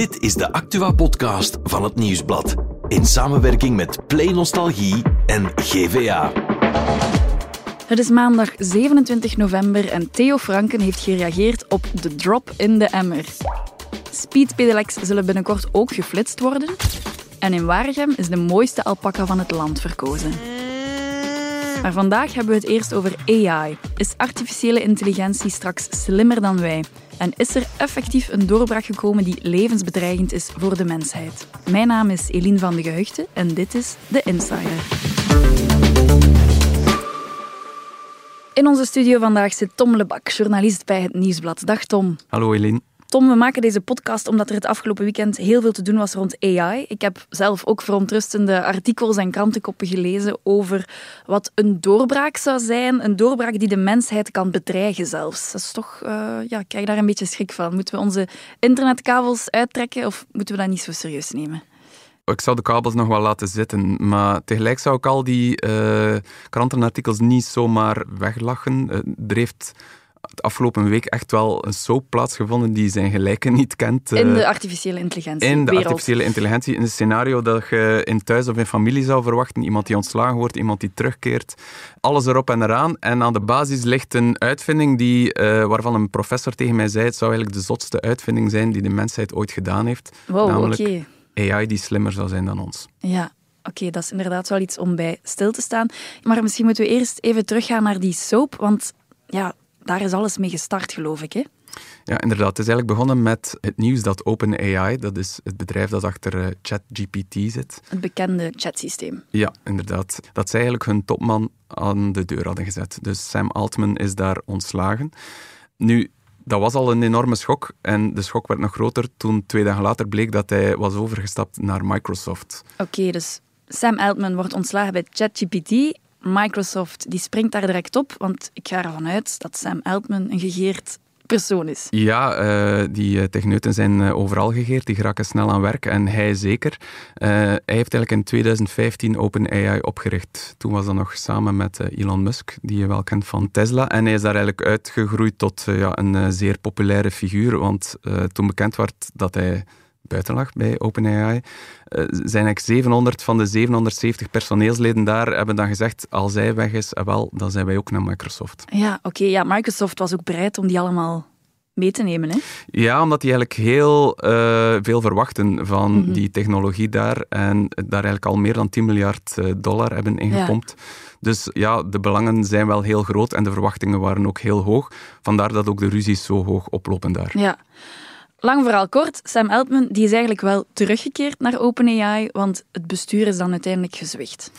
Dit is de Actua-podcast van het Nieuwsblad. In samenwerking met Play Nostalgie en GVA. Het is maandag 27 november en Theo Franken heeft gereageerd op de drop in de emmer. Speedpedelecs zullen binnenkort ook geflitst worden. En in Waregem is de mooiste alpaca van het land verkozen. Maar vandaag hebben we het eerst over AI. Is artificiële intelligentie straks slimmer dan wij? En is er effectief een doorbraak gekomen die levensbedreigend is voor de mensheid? Mijn naam is Eline van de Gehuchten en dit is The Insider. In onze studio vandaag zit Tom Lebak, journalist bij het Nieuwsblad. Dag Tom. Hallo Eline. Tom, we maken deze podcast omdat er het afgelopen weekend heel veel te doen was rond AI. Ik heb zelf ook verontrustende artikels en krantenkoppen gelezen over wat een doorbraak zou zijn. Een doorbraak die de mensheid kan bedreigen zelfs. Dat is toch, uh, ja, ik krijg daar een beetje schrik van. Moeten we onze internetkabels uittrekken of moeten we dat niet zo serieus nemen? Ik zou de kabels nog wel laten zitten, maar tegelijk zou ik al die uh, krantenartikels niet zomaar weglachen. Uh, er het afgelopen week echt wel een soap plaatsgevonden die zijn gelijke niet kent. In de artificiële intelligentie. In de wereld. artificiële intelligentie. In een scenario dat je in thuis of in familie zou verwachten. Iemand die ontslagen wordt, iemand die terugkeert. Alles erop en eraan. En aan de basis ligt een uitvinding die, uh, waarvan een professor tegen mij zei: het zou eigenlijk de zotste uitvinding zijn die de mensheid ooit gedaan heeft. Wow, namelijk okay. AI die slimmer zou zijn dan ons. Ja, Oké, dat is inderdaad wel iets om bij stil te staan. Maar misschien moeten we eerst even teruggaan naar die soap. Want ja, daar is alles mee gestart, geloof ik. Hè? Ja, inderdaad. Het is eigenlijk begonnen met het nieuws dat OpenAI, dat is het bedrijf dat achter uh, ChatGPT zit. Het bekende chatsysteem. Ja, inderdaad. Dat zij eigenlijk hun topman aan de deur hadden gezet. Dus Sam Altman is daar ontslagen. Nu, dat was al een enorme schok. En de schok werd nog groter toen twee dagen later bleek dat hij was overgestapt naar Microsoft. Oké, okay, dus Sam Altman wordt ontslagen bij ChatGPT. Microsoft die springt daar direct op, want ik ga ervan uit dat Sam Altman een gegeerd persoon is. Ja, uh, die techneuten zijn uh, overal gegeerd, die geraken snel aan werk en hij zeker. Hij heeft eigenlijk in 2015 OpenAI opgericht. Toen was dat nog samen met Elon Musk, die je wel kent van Tesla. En hij is daar eigenlijk uitgegroeid tot ja, een zeer populaire figuur, want toen bekend werd dat hij buiten lag bij OpenAI, uh, zijn eigenlijk 700 van de 770 personeelsleden daar hebben dan gezegd, als zij weg is, uh, wel, dan zijn wij ook naar Microsoft. Ja, oké. Okay, ja, Microsoft was ook bereid om die allemaal mee te nemen, hè? Ja, omdat die eigenlijk heel uh, veel verwachten van mm -hmm. die technologie daar en daar eigenlijk al meer dan 10 miljard dollar hebben ingepompt. Ja. Dus ja, de belangen zijn wel heel groot en de verwachtingen waren ook heel hoog. Vandaar dat ook de ruzies zo hoog oplopen daar. Ja. Lang verhaal kort, Sam Altman die is eigenlijk wel teruggekeerd naar OpenAI, want het bestuur is dan uiteindelijk gezwicht.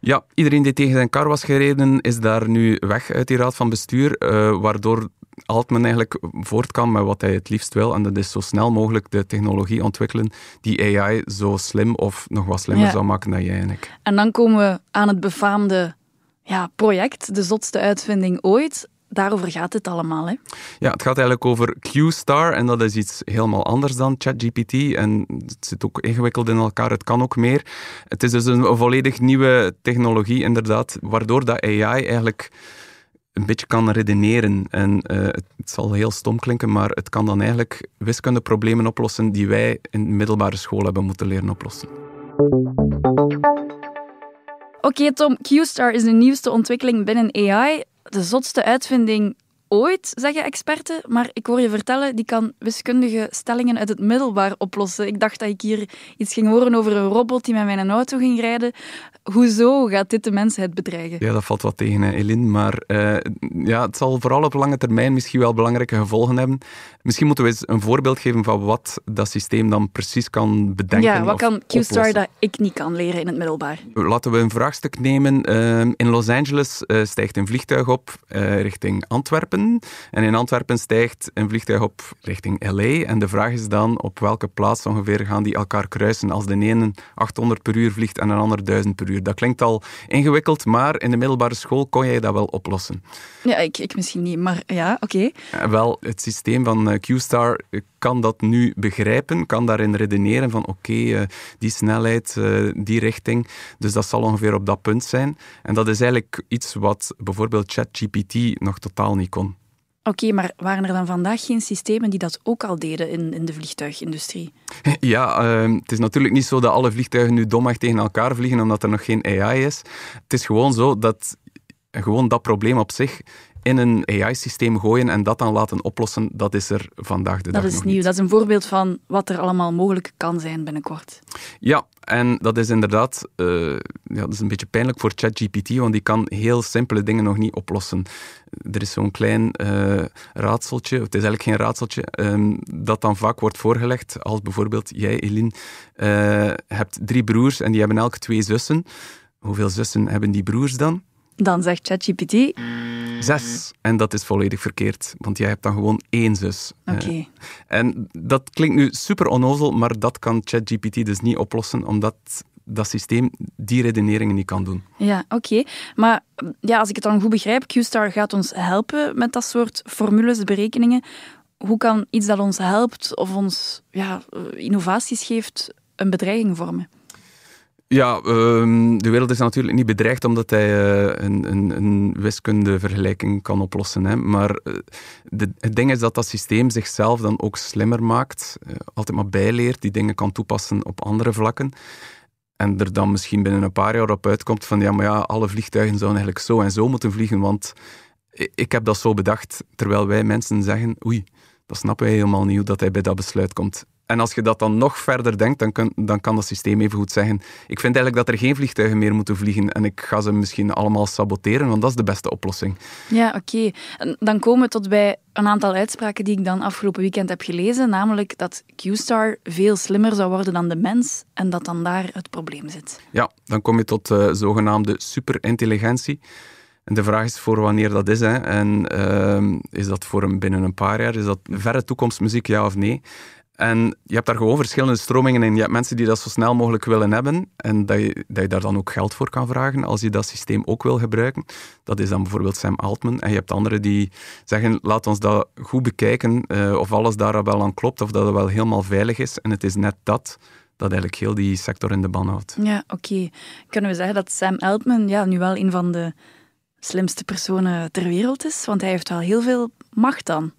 Ja, iedereen die tegen zijn kar was gereden is daar nu weg uit die raad van bestuur, uh, waardoor Altman eigenlijk voort kan met wat hij het liefst wil. En dat is zo snel mogelijk de technologie ontwikkelen die AI zo slim of nog wat slimmer ja. zou maken dan jij en ik. En dan komen we aan het befaamde ja, project, de zotste uitvinding ooit. Daarover gaat het allemaal, hè? Ja, het gaat eigenlijk over Q-Star en dat is iets helemaal anders dan ChatGPT. En het zit ook ingewikkeld in elkaar, het kan ook meer. Het is dus een volledig nieuwe technologie, inderdaad, waardoor dat AI eigenlijk een beetje kan redeneren. En uh, het, het, zal heel stom klinken, maar het kan dan eigenlijk wiskundeproblemen oplossen die wij in de middelbare school hebben moeten leren oplossen. Oké, okay, Tom, Q-Star is de nieuwste ontwikkeling binnen AI de zotste uitvinding ooit, zeggen experten. Maar ik hoor je vertellen, die kan wiskundige stellingen uit het middelbaar oplossen. Ik dacht dat ik hier iets ging horen over een robot die met mijn auto ging rijden. Hoezo gaat dit de mensheid bedreigen? Ja, dat valt wat tegen, hè, Eline. Maar uh, ja, het zal vooral op lange termijn misschien wel belangrijke gevolgen hebben. Misschien moeten we eens een voorbeeld geven van wat dat systeem dan precies kan bedenken. Ja, wat kan Q-Star dat ik niet kan leren in het middelbaar? Laten we een vraagstuk nemen. Uh, in Los Angeles uh, stijgt een vliegtuig op richting Antwerpen. En in Antwerpen stijgt een vliegtuig op richting LA. En de vraag is dan op welke plaats ongeveer gaan die elkaar kruisen als de ene 800 per uur vliegt en een ander 1000 per uur. Dat klinkt al ingewikkeld, maar in de middelbare school kon jij dat wel oplossen. Ja, ik, ik misschien niet, maar ja, oké. Okay. Wel, het systeem van Q-Star kan dat nu begrijpen, kan daarin redeneren van oké, okay, die snelheid, die richting. Dus dat zal ongeveer op dat punt zijn. En dat is eigenlijk iets wat bijvoorbeeld ChatGPT nog totaal niet kon. Oké, maar waren er dan vandaag geen systemen die dat ook al deden in, in de vliegtuigindustrie? Ja, ehm, het is natuurlijk niet zo dat alle vliegtuigen nu domweg tegen elkaar vliegen omdat er nog geen AI is. Het is gewoon zo dat gewoon dat probleem op zich in een AI-systeem gooien en dat dan laten oplossen, dat is er vandaag de dat dag is nog nieuw. niet. Dat is een voorbeeld van wat er allemaal mogelijk kan zijn binnenkort. Ja, en dat is inderdaad eh, ja, dat is een beetje pijnlijk voor ChatGPT, want die kan heel simpele dingen nog niet oplossen. Er is zo'n klein eh, raadseltje, het is eigenlijk geen raadseltje, ehm, dat dan vaak wordt voorgelegd als bijvoorbeeld jij, Eline, eh, hebt drie broers en die hebben elk twee zussen. Hoeveel zussen hebben die broers dan? Dan zegt ChatGPT, Zes. En dat is volledig verkeerd, want jij hebt dan gewoon één zus. oké. Eh, en dat klinkt nu super onnozel, maar dat kan ChatGPT dus niet oplossen, omdat dat systeem die redeneringen niet kan doen. Ja, oké. Maar ja, als ik het dan goed begrijp, QStar gaat ons helpen met dat soort formules, berekeningen. Hoe kan iets dat ons helpt of ons ja, eh, innovaties geeft, een bedreiging vormen? Ja, ehm, de wereld is natuurlijk niet bedreigd omdat hij eh, een, een, een wiskundevergelijking kan oplossen. Hè. Maar eh, het ding is dat dat systeem zichzelf dan ook slimmer maakt, eh, altijd maar bijleert, die dingen kan toepassen op andere vlakken. En er dan misschien binnen een paar jaar op uitkomt van ja, maar ja, alle vliegtuigen zouden eigenlijk zo en zo moeten vliegen, want ik heb dat zo bedacht, terwijl wij mensen zeggen, oei, dat snappen wij helemaal niet hoe dat hij bij dat besluit komt. En als je dat dan nog verder denkt, dan kan, dan kan dat systeem even goed zeggen, ik vind eigenlijk dat er geen vliegtuigen meer moeten vliegen en ik ga ze misschien allemaal saboteren, want dat is de beste oplossing. Ja, oké. Dan komen we tot bij een aantal uitspraken die ik dan afgelopen weekend heb gelezen, namelijk dat QStar veel slimmer zou worden dan de mens en dat dan daar het probleem zit. Ja, dan kom je tot eh, zogenaamde superintelligentie. En de vraag is voor wanneer dat is. Hè. En ehm, is dat voor een, binnen een paar jaar? Is dat verre toekomstmuziek, ja of nee? En je hebt daar gewoon verschillende stromingen in. Je hebt mensen die dat zo snel mogelijk willen hebben en dat je, dat je daar dan ook geld voor kan vragen als je dat systeem ook wil gebruiken. Dat is dan bijvoorbeeld Sam Altman. En je hebt anderen die zeggen, laat ons dat goed bekijken eh, of alles daar wel aan klopt of dat het wel helemaal veilig is. En het is net dat dat eigenlijk heel die sector in de ban houdt. Ja, oké. Kunnen we zeggen dat Sam Altman ja, nu wel een van de slimste personen ter wereld is? Want hij heeft wel heel veel macht dan.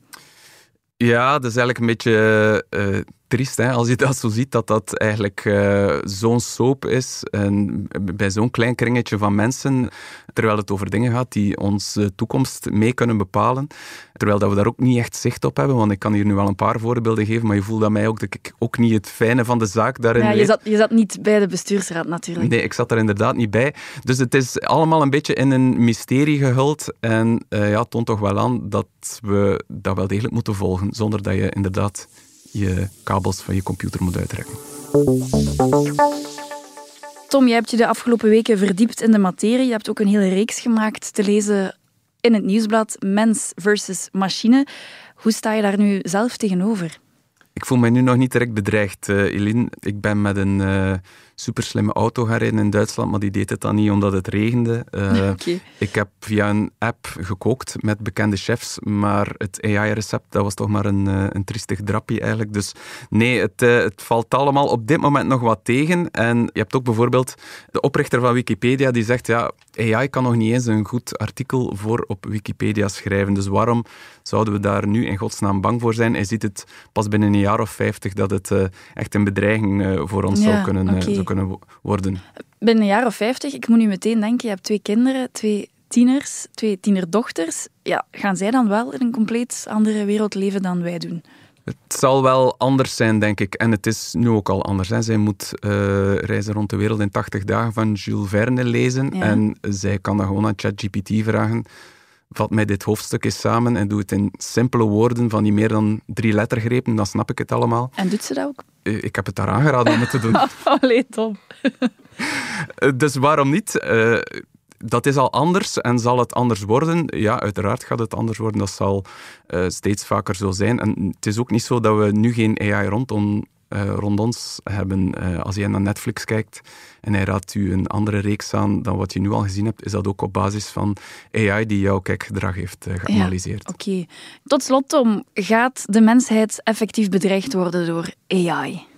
Ja, dat is eigenlijk een beetje eh, triest hè, als je dat zo ziet, dat dat eigenlijk eh, zo'n soap is en bij zo'n klein kringetje van mensen, terwijl het over dingen gaat die onze toekomst mee kunnen bepalen, terwijl dat we daar ook niet echt zicht op hebben, want ik kan hier nu wel een paar voorbeelden geven, maar je voelt aan mij ook dat ik ook niet het fijne van de zaak daarin Ja, je, zat, je zat niet bij de bestuursraad natuurlijk. Nee, ik zat er inderdaad niet bij. Dus het is allemaal een beetje in een mysterie gehuld. En eh, ja, het toont toch wel aan dat we dat wel degelijk moeten volgen, zonder dat je inderdaad je kabels van je computer moet uitrekken. Tom, jij hebt je de afgelopen weken verdiept in de materie. Je hebt ook een hele reeks gemaakt te lezen in het nieuwsblad Mens versus Machine. Hoe sta je daar nu zelf tegenover? Ik voel mij nu nog niet direct bedreigd, uh, Eline. Ik ben met een uh, superslimme auto gaan rijden in Duitsland, maar die deed het dan niet omdat het regende. Uh, okay. Ik heb via een app gekookt met bekende chefs, maar het AI-recept, dat was toch maar een, een triestig drapje eigenlijk. Dus nee, het, het, valt allemaal op dit moment nog wat tegen. En je hebt ook bijvoorbeeld de oprichter van Wikipedia die zegt, ja, AI kan nog niet eens een goed artikel voor op Wikipedia schrijven. Dus waarom zouden we daar nu in godsnaam bang voor zijn? Hij ziet het pas binnen een jaar of vijftig dat het echt een bedreiging voor ons ja, zou, kunnen, okay. zou kunnen worden. Binnen een jaar of vijftig, ik moet nu meteen denken, je hebt twee kinderen, twee tieners, twee tienerdochters. Ja, gaan zij dan wel in een compleet andere wereld leven dan wij doen? Het zal wel anders zijn, denk ik. En het is nu ook al anders. Hè. Zij moet uh, reizen rond de wereld in 80 dagen van Jules Verne lezen. Ja. En zij kan dan gewoon aan ChatGPT vragen. Vat mij dit hoofdstuk eens samen en doe het in simpele woorden van niet meer dan drie lettergrepen. Dan snap ik het allemaal. En doet ze dat ook? Uh, ik heb het haar aangeraden om het te doen. Allee, Tom. uh, dus waarom niet? Eh, dat is al anders en zal het anders worden? Ja, uiteraard gaat het anders worden. Dat zal uh, steeds vaker zo zijn. En het is ook niet zo dat we nu geen AI rondom, uh, rond ons hebben. Uh, als je naar Netflix kijkt en hij raadt u een andere reeks aan dan wat je nu al gezien hebt, is dat ook op basis van AI die jouw kijkgedrag heeft uh, geanalyseerd. Ja, Oké. Okay. Tot slot, Tom. Gaat de mensheid effectief bedreigd worden door AI?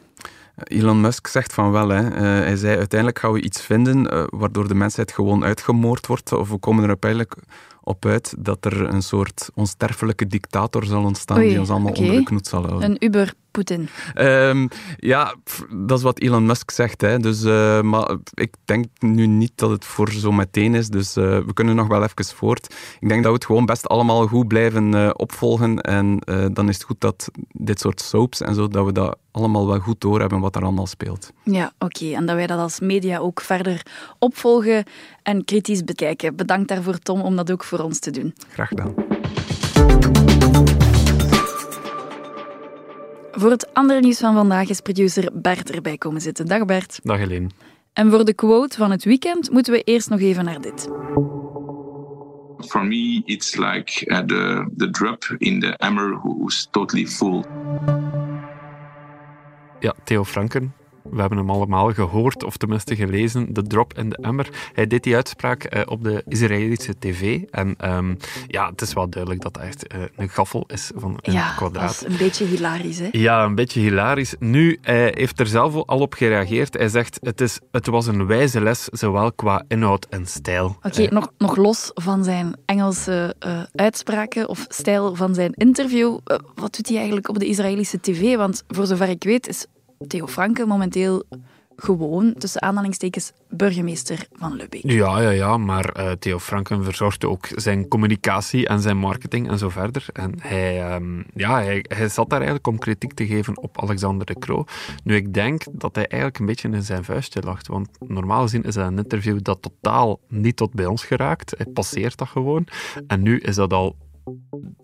Elon Musk zegt van wel. Hè. Uh, hij zei uiteindelijk gaan we iets vinden uh, waardoor de mensheid gewoon uitgemoord wordt. Of we komen er uiteindelijk op uit dat er een soort onsterfelijke dictator zal ontstaan die ons allemaal onder de knoet zal houden. Een Uber Poetin. Um, ja, dat is wat Elon Musk zegt. Hè. Dus, uh, maar ik denk nu niet dat het voor zo meteen is. Dus uh, we kunnen nog wel even voort. Ik denk dat we het gewoon best allemaal goed blijven uh, opvolgen. En dan is het goed dat dit soort soaps en zo, dat we dat allemaal wel goed doorhebben wat er allemaal speelt. Ja, oké. Okay. En dat wij dat als media ook verder opvolgen en kritisch bekijken. Bedankt daarvoor, Tom, om dat ook voor ons te doen. Graag gedaan. Voor het andere nieuws van vandaag is producer Bert erbij komen zitten. Dag Bert. Dag Helene. En voor de quote van het weekend moeten we eerst nog even naar dit. For me, it's like uh, the, the drop in the hammer who's totally full. Ja, Theo Franken, we hebben hem allemaal gehoord, of tenminste gelezen, de drop in de emmer. Hij deed die uitspraak uh, op de Israëlische tv. En um, ja, het is wel duidelijk dat dat echt uh, een gaffel is van een ja, kwadraat. dat is een beetje hilarisch, hè? Ja, een beetje hilarisch. Nu, hij heeft er zelf al op gereageerd. Hij zegt, het, is, het was een wijze les, zowel qua inhoud en stijl. Oké, okay, uh, nog, nog los van zijn Engelse uitspraken of stijl van zijn interview, wat doet hij eigenlijk op de Israëlische tv? Want voor zover ik weet is Theo Franke momenteel gewoon, tussen aanhalingstekens, burgemeester van Lubbeek. Ja, ja, ja maar uh, Theo Franken verzorgde ook zijn communicatie en zijn marketing en zo verder. En hij, um, ja, hij, hij zat daar eigenlijk om kritiek te geven op Alexander de Croo. Nu, ik denk dat hij eigenlijk een beetje in zijn vuistje lacht, want normaal gezien is dat een interview dat totaal niet tot bij ons geraakt. Hij passeert dat gewoon. En nu is dat al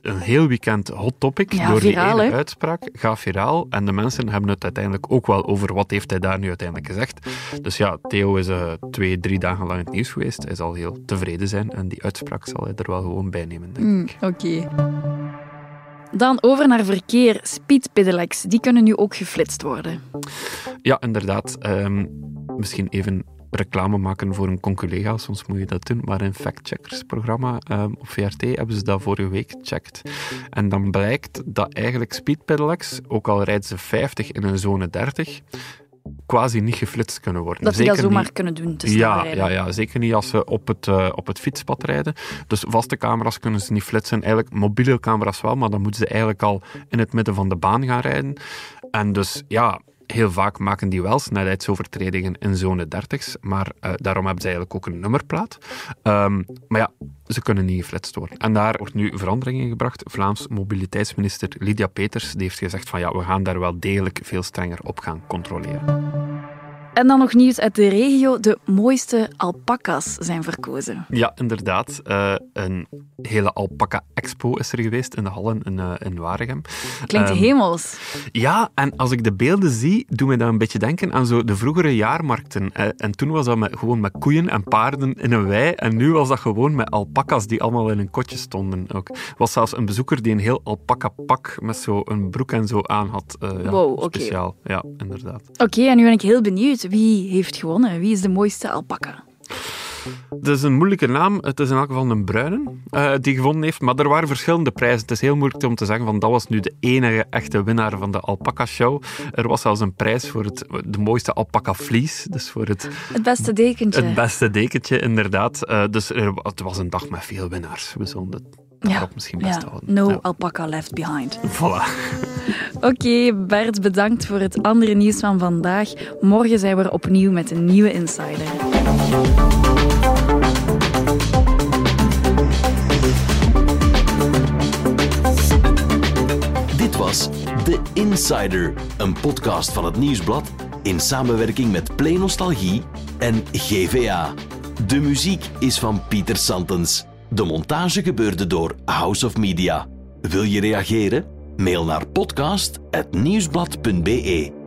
een heel weekend hot topic ja, door viraal, die ene uitspraak. Gaat viraal. En de mensen hebben het uiteindelijk ook wel over wat heeft hij daar nu uiteindelijk gezegd. Dus ja, Theo is uh, twee, drie dagen lang in het nieuws geweest. Hij zal heel tevreden zijn en die uitspraak zal hij er wel gewoon bij nemen, denk mm, ik. Oké. Okay. Dan over naar verkeer. Speedpedelecs, die kunnen nu ook geflitst worden. Ja, inderdaad. Um, misschien even reclame maken voor een conculega, soms moet je dat doen, maar in Factcheckers programma um, op VRT hebben ze dat vorige week gecheckt. En dan blijkt dat eigenlijk speedpedelecs, ook al rijden ze 50 in een zone 30, quasi niet geflitst kunnen worden. Dat ze dat zomaar niet... kunnen doen, te ja, rijden. ja, ja, zeker niet als ze op het, uh, op het fietspad rijden. Dus vaste camera's kunnen ze niet flitsen. Eigenlijk mobiele camera's wel, maar dan moeten ze eigenlijk al in het midden van de baan gaan rijden. En dus ja, heel vaak maken die wel snelheidsovertredingen in zone 30's, maar uh, daarom hebben ze eigenlijk ook een nummerplaat. Um, maar ja, ze kunnen niet geflitst worden. En daar wordt nu verandering in gebracht. Vlaams mobiliteitsminister Lydia Peters die heeft gezegd van ja, we gaan daar wel degelijk veel strenger op gaan controleren. En dan nog nieuws uit de regio. De mooiste alpaca's zijn verkozen. Ja, inderdaad. Uh, een hele alpaca-expo is er geweest in de Hallen in, uh, in Waregem. Klinkt um, hemels. Ja, en als ik de beelden zie, doet mij dat een beetje denken aan zo de vroegere jaarmarkten. Uh, en toen was dat met, gewoon met koeien en paarden in een wei. En nu was dat gewoon met alpaca's die allemaal in een kotje stonden. Ook. Er was zelfs een bezoeker die een heel alpaca-pak met zo een broek en zo aan had. ja, wow, oké. Speciaal. Ja, inderdaad. Oké, okay, en nu ben ik heel benieuwd. Wie heeft gewonnen? Wie is de mooiste alpaca? Het is een moeilijke naam. Het is in elk geval een bruine uh, die gewonnen heeft. Maar er waren verschillende prijzen. Het is heel moeilijk om te zeggen van dat was nu de enige echte winnaar van de Alpaca Show. Er was zelfs een prijs voor het, de mooiste alpaca vlies. Dus voor het, het beste dekentje. Het beste dekentje, inderdaad. Uh, dus er, het was een dag met veel winnaars. We zullen het daarop ja, misschien best ja. houden. No ja. alpaca left behind. Voilà. Oké, okay, Bert, bedankt voor het andere nieuws van vandaag. Morgen zijn we er opnieuw met een nieuwe Insider. Dit was The Insider, een podcast van het Nieuwsblad in samenwerking met Play Nostalgie en GVA. De muziek is van Pieter Santens. De montage gebeurde door House of Media. Wil je reageren? Mail naar podcast.nieuwsblad.be